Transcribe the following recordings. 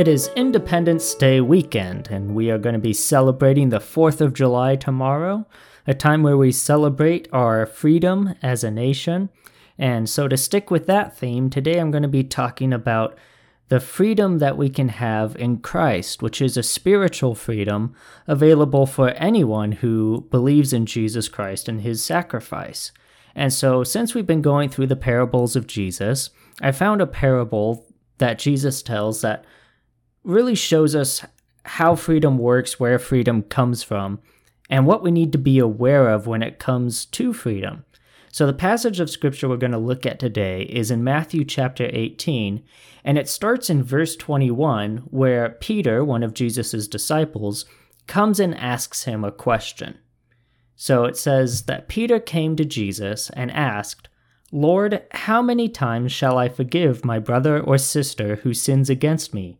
it is Independence Day weekend, and we are going to be celebrating the 4th of July tomorrow, a time where we celebrate our freedom as a nation. And so, to stick with that theme, today I'm going to be talking about the freedom that we can have in Christ, which is a spiritual freedom available for anyone who believes in Jesus Christ and his sacrifice. And so, since we've been going through the parables of Jesus, I found a parable that Jesus tells that really shows us how freedom works, where freedom comes from, and what we need to be aware of when it comes to freedom. So, the passage of scripture we're going to look at today is in Matthew chapter 18, and it starts in verse 21, where Peter, one of Jesus' disciples, comes and asks him a question. So it says that Peter came to Jesus and asked, Lord, how many times shall I forgive my brother or sister who sins against me?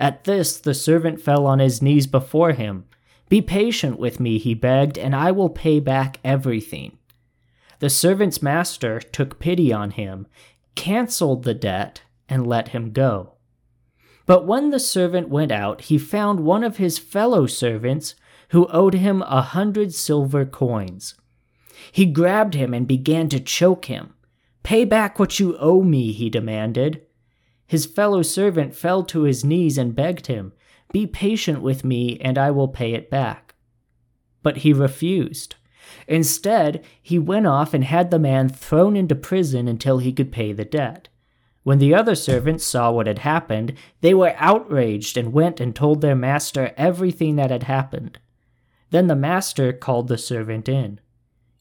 At this, the servant fell on his knees before him. Be patient with me, he begged, and I will pay back everything. The servant's master took pity on him, canceled the debt, and let him go. But when the servant went out, he found one of his fellow servants who owed him a hundred silver coins. He grabbed him and began to choke him. Pay back what you owe me, he demanded. His fellow servant fell to his knees and begged him, Be patient with me, and I will pay it back. But he refused. Instead, he went off and had the man thrown into prison until he could pay the debt. When the other servants saw what had happened, they were outraged and went and told their master everything that had happened. Then the master called the servant in.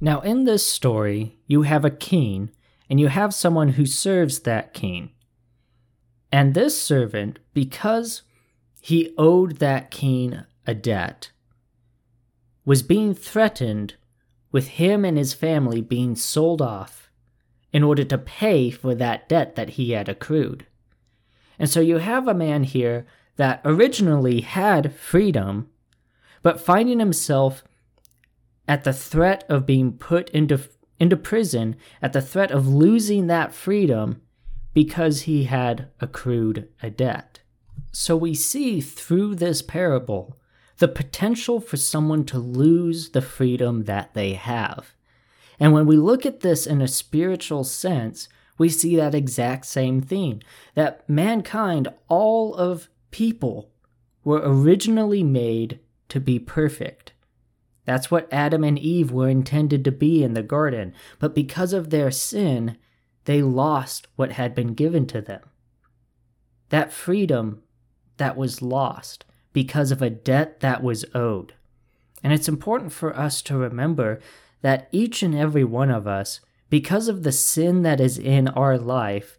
Now, in this story, you have a king, and you have someone who serves that king. And this servant, because he owed that king a debt, was being threatened with him and his family being sold off in order to pay for that debt that he had accrued. And so you have a man here that originally had freedom, but finding himself at the threat of being put into, into prison, at the threat of losing that freedom because he had accrued a debt. So we see through this parable the potential for someone to lose the freedom that they have. And when we look at this in a spiritual sense, we see that exact same thing that mankind, all of people, were originally made to be perfect. That's what Adam and Eve were intended to be in the garden, but because of their sin, they lost what had been given to them. That freedom that was lost because of a debt that was owed. And it's important for us to remember that each and every one of us, because of the sin that is in our life,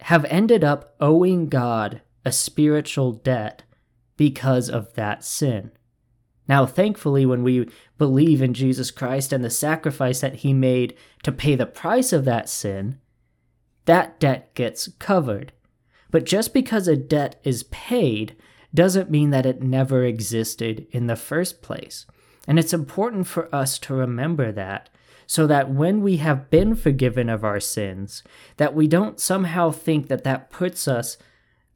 have ended up owing God a spiritual debt because of that sin. Now, thankfully, when we believe in Jesus Christ and the sacrifice that he made to pay the price of that sin, that debt gets covered. But just because a debt is paid doesn't mean that it never existed in the first place. And it's important for us to remember that so that when we have been forgiven of our sins, that we don't somehow think that that puts us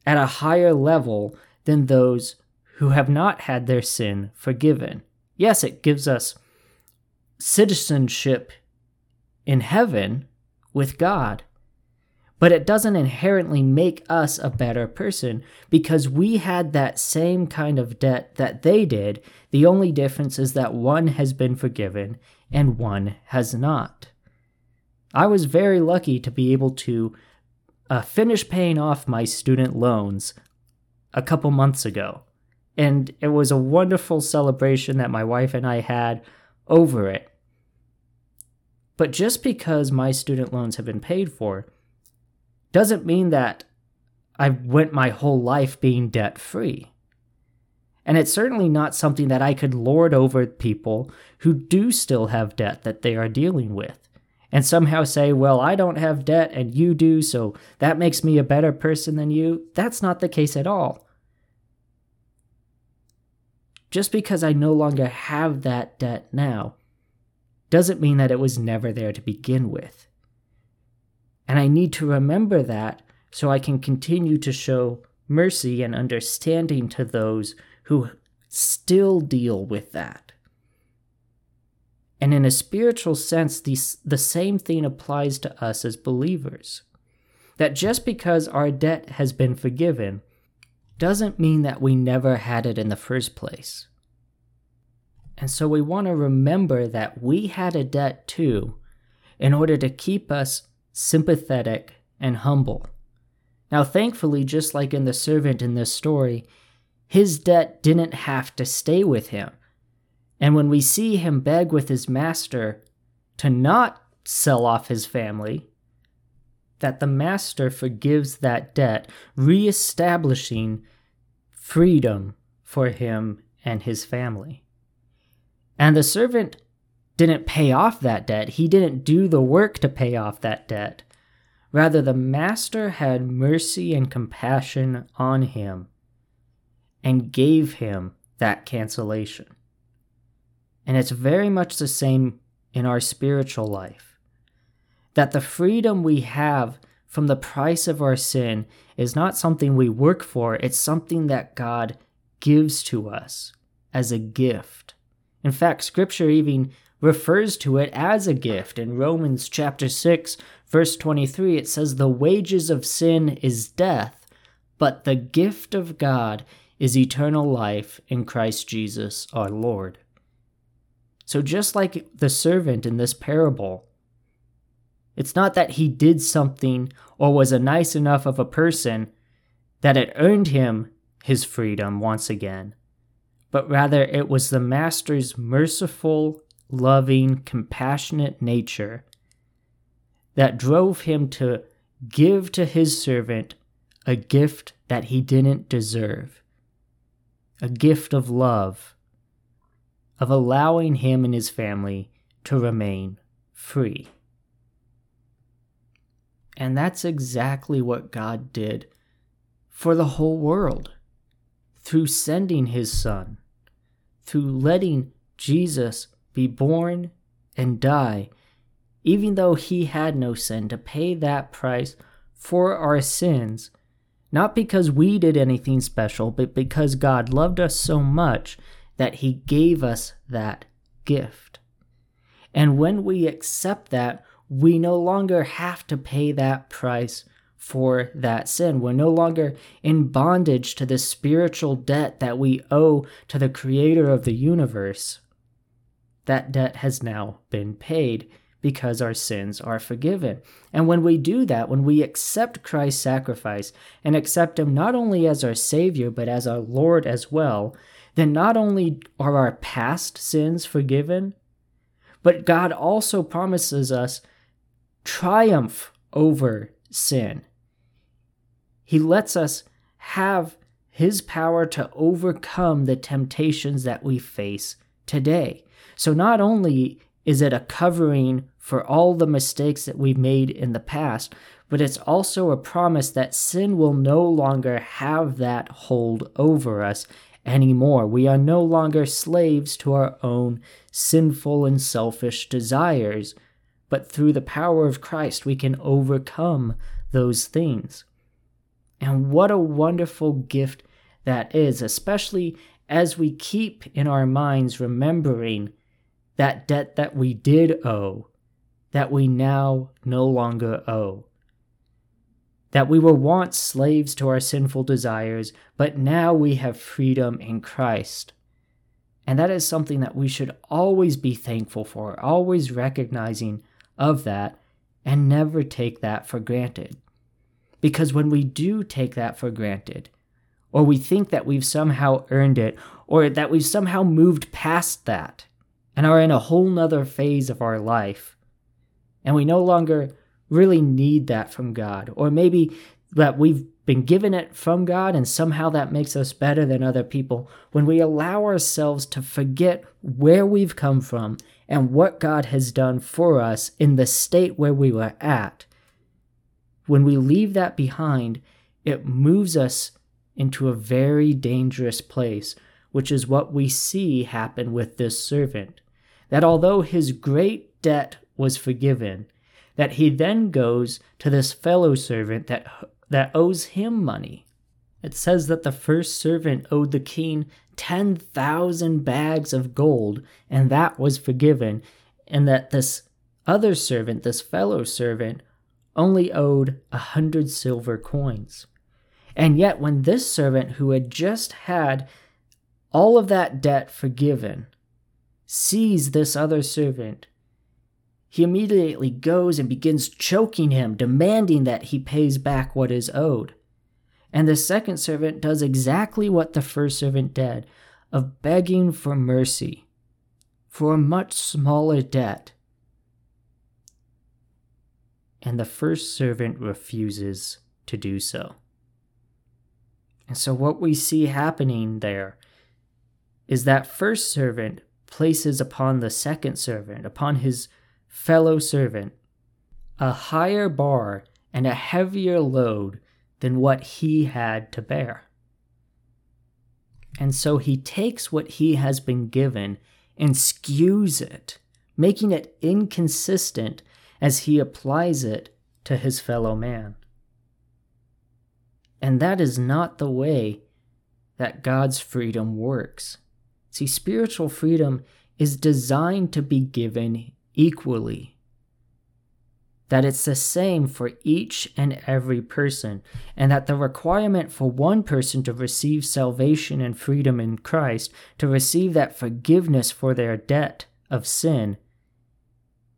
at a higher level than those who have not had their sin forgiven. Yes, it gives us citizenship in heaven with God, But it doesn't inherently make us a better person because we had that same kind of debt that they did. The only difference is that one has been forgiven and one has not. I was very lucky to be able to uh, finish paying off my student loans a couple months ago. And it was a wonderful celebration that my wife and I had over it. But just because my student loans have been paid for doesn't mean that I went my whole life being debt free. And it's certainly not something that I could lord over people who do still have debt that they are dealing with and somehow say, well, I don't have debt and you do, so that makes me a better person than you. That's not the case at all. Just because I no longer have that debt now doesn't mean that it was never there to begin with. And I need to remember that so I can continue to show mercy and understanding to those who still deal with that. And in a spiritual sense, the, the same thing applies to us as believers. That just because our debt has been forgiven doesn't mean that we never had it in the first place. And so we want to remember that we had a debt too in order to keep us sympathetic and humble. Now, thankfully, just like in the servant in this story, his debt didn't have to stay with him. And when we see him beg with his master to not sell off his family, that the master forgives that debt, reestablishing freedom for him and his family. And the servant didn't pay off that debt, he didn't do the work to pay off that debt. Rather, the master had mercy and compassion on him and gave him that cancellation. And it's very much the same in our spiritual life. That the freedom we have from the price of our sin is not something we work for, it's something that God gives to us as a gift. In fact, Scripture even refers to it as a gift. In Romans chapter 6, verse 23, it says, The wages of sin is death, but the gift of God is eternal life in Christ Jesus our Lord. So, just like the servant in this parable, it's not that he did something or was a nice enough of a person that it earned him his freedom once again, but rather it was the master's merciful, loving, compassionate nature that drove him to give to his servant a gift that he didn't deserve a gift of love of allowing him and his family to remain free. And that's exactly what God did for the whole world through sending his son, through letting Jesus be born and die, even though he had no sin, to pay that price for our sins, not because we did anything special, but because God loved us so much that He gave us that gift. And when we accept that, we no longer have to pay that price for that sin. We're no longer in bondage to the spiritual debt that we owe to the Creator of the universe. That debt has now been paid because our sins are forgiven. And when we do that, when we accept Christ's sacrifice and accept Him not only as our Savior, but as our Lord as well, then not only are our past sins forgiven, but God also promises us triumph over sin. He lets us have His power to overcome the temptations that we face today. So not only is it a covering for all the mistakes that we've made in the past, but it's also a promise that sin will no longer have that hold over us anymore. We are no longer slaves to our own sinful and selfish desires, but through the power of Christ, we can overcome those things. And what a wonderful gift that is, especially as we keep in our minds remembering that debt that we did owe, that we now no longer owe. that we were once slaves to our sinful desires, but now we have freedom in Christ. And that is something that we should always be thankful for, always recognizing of that, and never take that for granted. Because when we do take that for granted, or we think that we've somehow earned it, or that we've somehow moved past that, and are in a whole nother phase of our life, and we no longer really need that from God. Or maybe that we've been given it from God and somehow that makes us better than other people. When we allow ourselves to forget where we've come from and what God has done for us in the state where we were at, when we leave that behind, it moves us into a very dangerous place, which is what we see happen with this servant. That although his great debt was forgiven, that he then goes to this fellow servant that, that owes him money. It says that the first servant owed the king 10,000 bags of gold, and that was forgiven, and that this other servant, this fellow servant, only owed a hundred silver coins. And yet, when this servant who had just had all of that debt forgiven sees this other servant he immediately goes and begins choking him, demanding that he pays back what is owed. And the second servant does exactly what the first servant did of begging for mercy for a much smaller debt. And the first servant refuses to do so. And so, what we see happening there is that first servant places upon the second servant, upon his fellow servant, a higher bar and a heavier load than what he had to bear. And so he takes what he has been given and skews it, making it inconsistent as he applies it to his fellow man. And that is not the way that God's freedom works. See, spiritual freedom is designed to be given equally. That it's the same for each and every person, and that the requirement for one person to receive salvation and freedom in Christ, to receive that forgiveness for their debt of sin,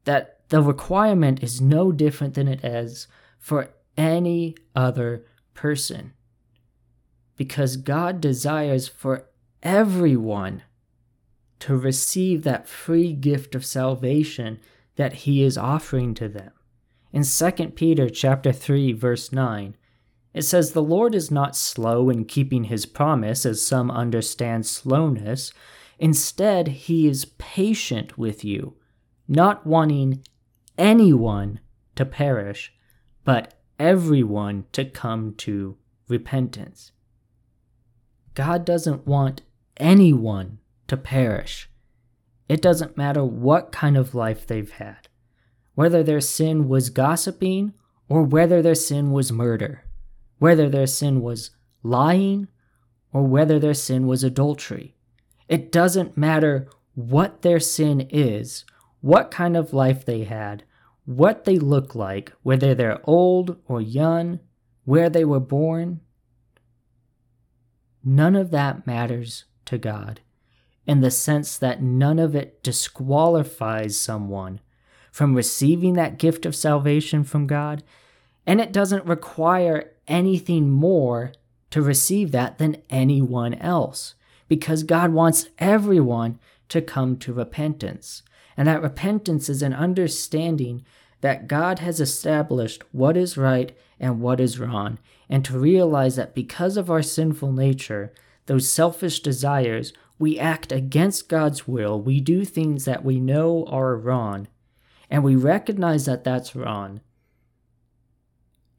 that the requirement is no different than it is for any other person. Because God desires for everyone to receive that free gift of salvation that he is offering to them. In 2 Peter chapter 3 verse 9, it says the Lord is not slow in keeping his promise as some understand slowness, instead he is patient with you, not wanting anyone to perish, but everyone to come to repentance. God doesn't want anyone to perish. It doesn't matter what kind of life they've had, whether their sin was gossiping or whether their sin was murder, whether their sin was lying or whether their sin was adultery. It doesn't matter what their sin is, what kind of life they had, what they look like, whether they're old or young, where they were born. None of that matters to God in the sense that none of it disqualifies someone from receiving that gift of salvation from God, and it doesn't require anything more to receive that than anyone else, because God wants everyone to come to repentance. And that repentance is an understanding that God has established what is right and what is wrong, and to realize that because of our sinful nature, those selfish desires we act against God's will. We do things that we know are wrong, and we recognize that that's wrong.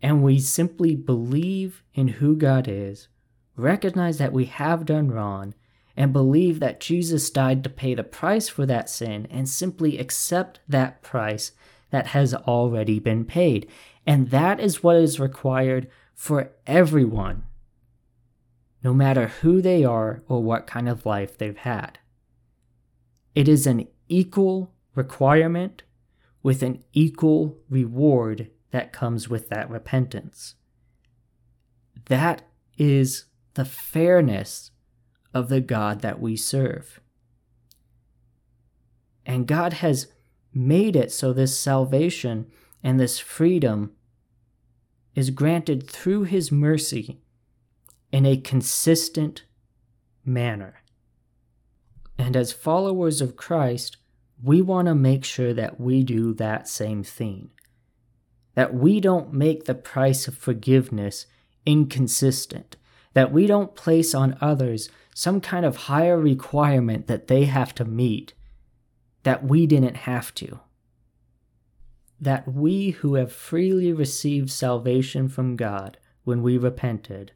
And we simply believe in who God is, recognize that we have done wrong, and believe that Jesus died to pay the price for that sin, and simply accept that price that has already been paid. And that is what is required for everyone no matter who they are or what kind of life they've had. It is an equal requirement with an equal reward that comes with that repentance. that is the fairness of the God that we serve. And God has made it so this salvation and this freedom is granted through His mercy in a consistent manner. And as followers of Christ, we want to make sure that we do that same thing. That we don't make the price of forgiveness inconsistent. That we don't place on others some kind of higher requirement that they have to meet that we didn't have to. That we who have freely received salvation from God when we repented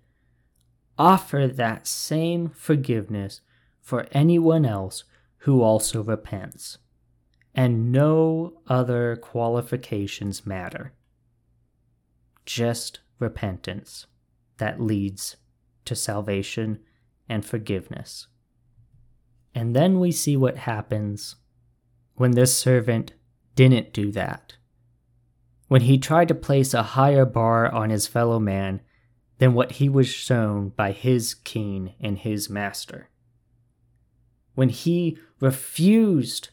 offer that same forgiveness for anyone else who also repents. And no other qualifications matter. Just repentance that leads to salvation and forgiveness. And then we see what happens when this servant didn't do that. When he tried to place a higher bar on his fellow man than what he was shown by his king and his master. When he refused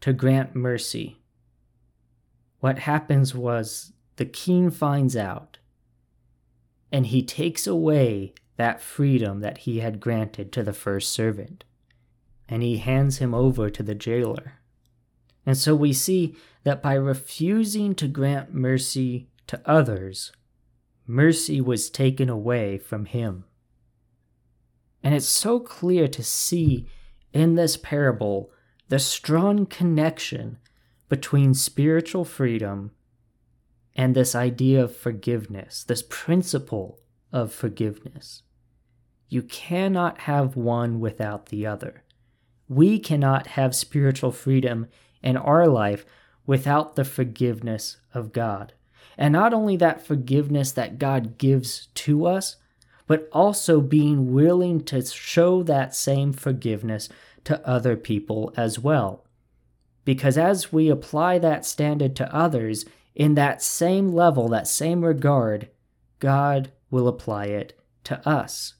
to grant mercy, what happens was the king finds out and he takes away that freedom that he had granted to the first servant and he hands him over to the jailer. And so we see that by refusing to grant mercy to others, mercy was taken away from him. And it's so clear to see in this parable the strong connection between spiritual freedom and this idea of forgiveness, this principle of forgiveness. You cannot have one without the other. We cannot have spiritual freedom in our life without the forgiveness of God. And not only that forgiveness that God gives to us, but also being willing to show that same forgiveness to other people as well. Because as we apply that standard to others, in that same level, that same regard, God will apply it to us.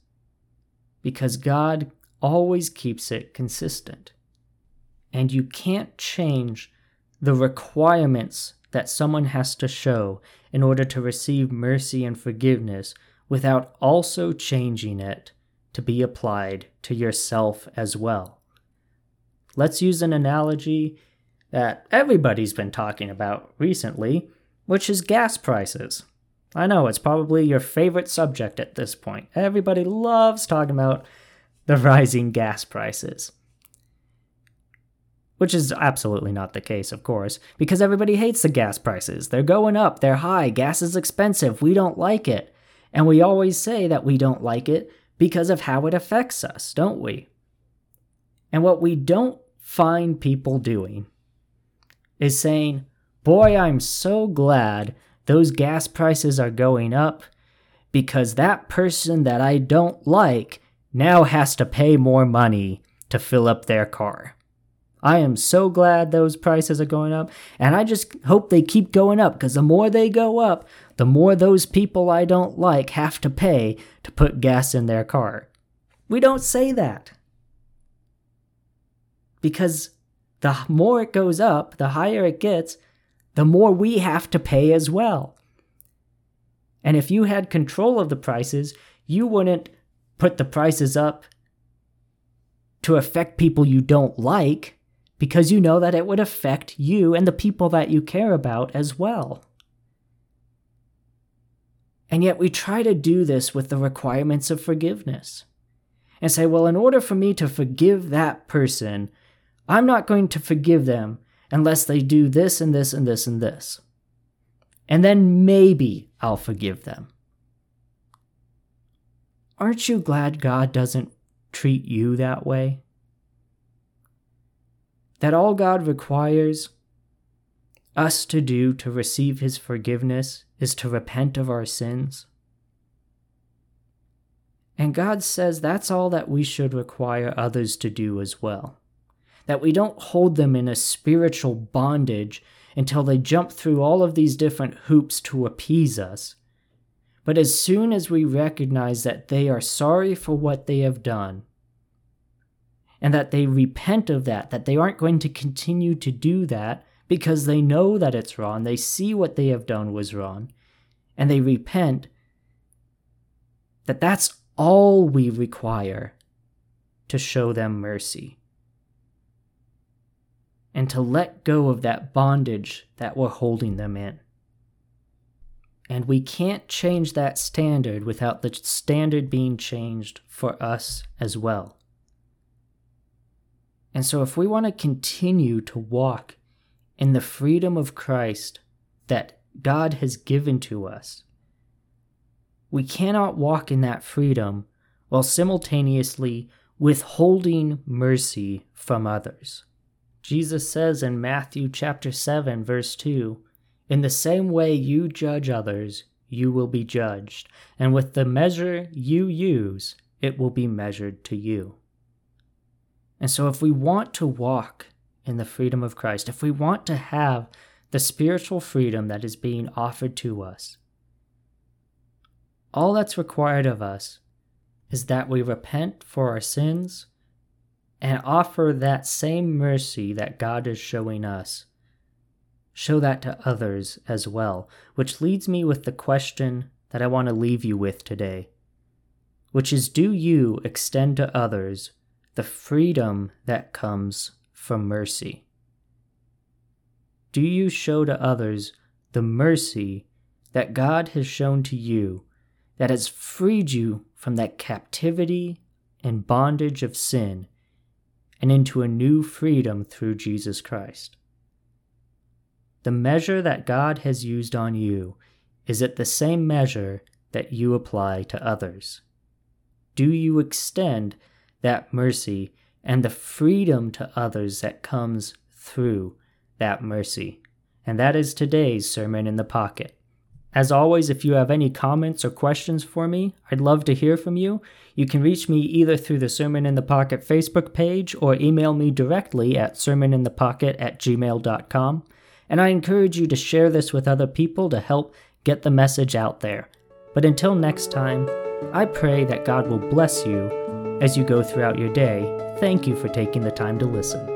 Because God always keeps it consistent and you can't change the requirements that someone has to show in order to receive mercy and forgiveness without also changing it to be applied to yourself as well. Let's use an analogy that everybody's been talking about recently, which is gas prices. I know it's probably your favorite subject at this point. Everybody loves talking about the rising gas prices which is absolutely not the case, of course, because everybody hates the gas prices. They're going up, they're high, gas is expensive, we don't like it. And we always say that we don't like it because of how it affects us, don't we? And what we don't find people doing is saying, Boy, I'm so glad those gas prices are going up because that person that I don't like now has to pay more money to fill up their car. I am so glad those prices are going up, and I just hope they keep going up because the more they go up, the more those people I don't like have to pay to put gas in their car. We don't say that. Because the more it goes up, the higher it gets, the more we have to pay as well. And if you had control of the prices, you wouldn't put the prices up to affect people you don't like because you know that it would affect you and the people that you care about as well. And yet we try to do this with the requirements of forgiveness and say, well, in order for me to forgive that person, I'm not going to forgive them unless they do this and this and this and this. And then maybe I'll forgive them. Aren't you glad God doesn't treat you that way? that all God requires us to do to receive His forgiveness is to repent of our sins? And God says that's all that we should require others to do as well. That we don't hold them in a spiritual bondage until they jump through all of these different hoops to appease us, But as soon as we recognize that they are sorry for what they have done, and that they repent of that, that they aren't going to continue to do that because they know that it's wrong, they see what they have done was wrong, and they repent, that that's all we require to show them mercy. And to let go of that bondage that we're holding them in. And we can't change that standard without the standard being changed for us as well. And so, if we want to continue to walk in the freedom of Christ that God has given to us, we cannot walk in that freedom while simultaneously withholding mercy from others. Jesus says in Matthew chapter 7 verse 2, "In the same way you judge others, you will be judged, and with the measure you use, it will be measured to you." And so if we want to walk in the freedom of Christ, if we want to have the spiritual freedom that is being offered to us, all that's required of us is that we repent for our sins and offer that same mercy that God is showing us. Show that to others as well, which leads me with the question that I want to leave you with today, which is Do you extend to others the freedom that comes from mercy? Do you show to others the mercy that God has shown to you that has freed you from that captivity and bondage of sin and into a new freedom through Jesus Christ. The measure that God has used on you is it the same measure that you apply to others? Do you extend that mercy and the freedom to others that comes through that mercy? And that is today's Sermon in the Pocket. As always, if you have any comments or questions for me, I'd love to hear from you. You can reach me either through the Sermon in the Pocket Facebook page or email me directly at sermoninthepocket at gmail.com. And I encourage you to share this with other people to help get the message out there. But until next time, I pray that God will bless you as you go throughout your day. Thank you for taking the time to listen.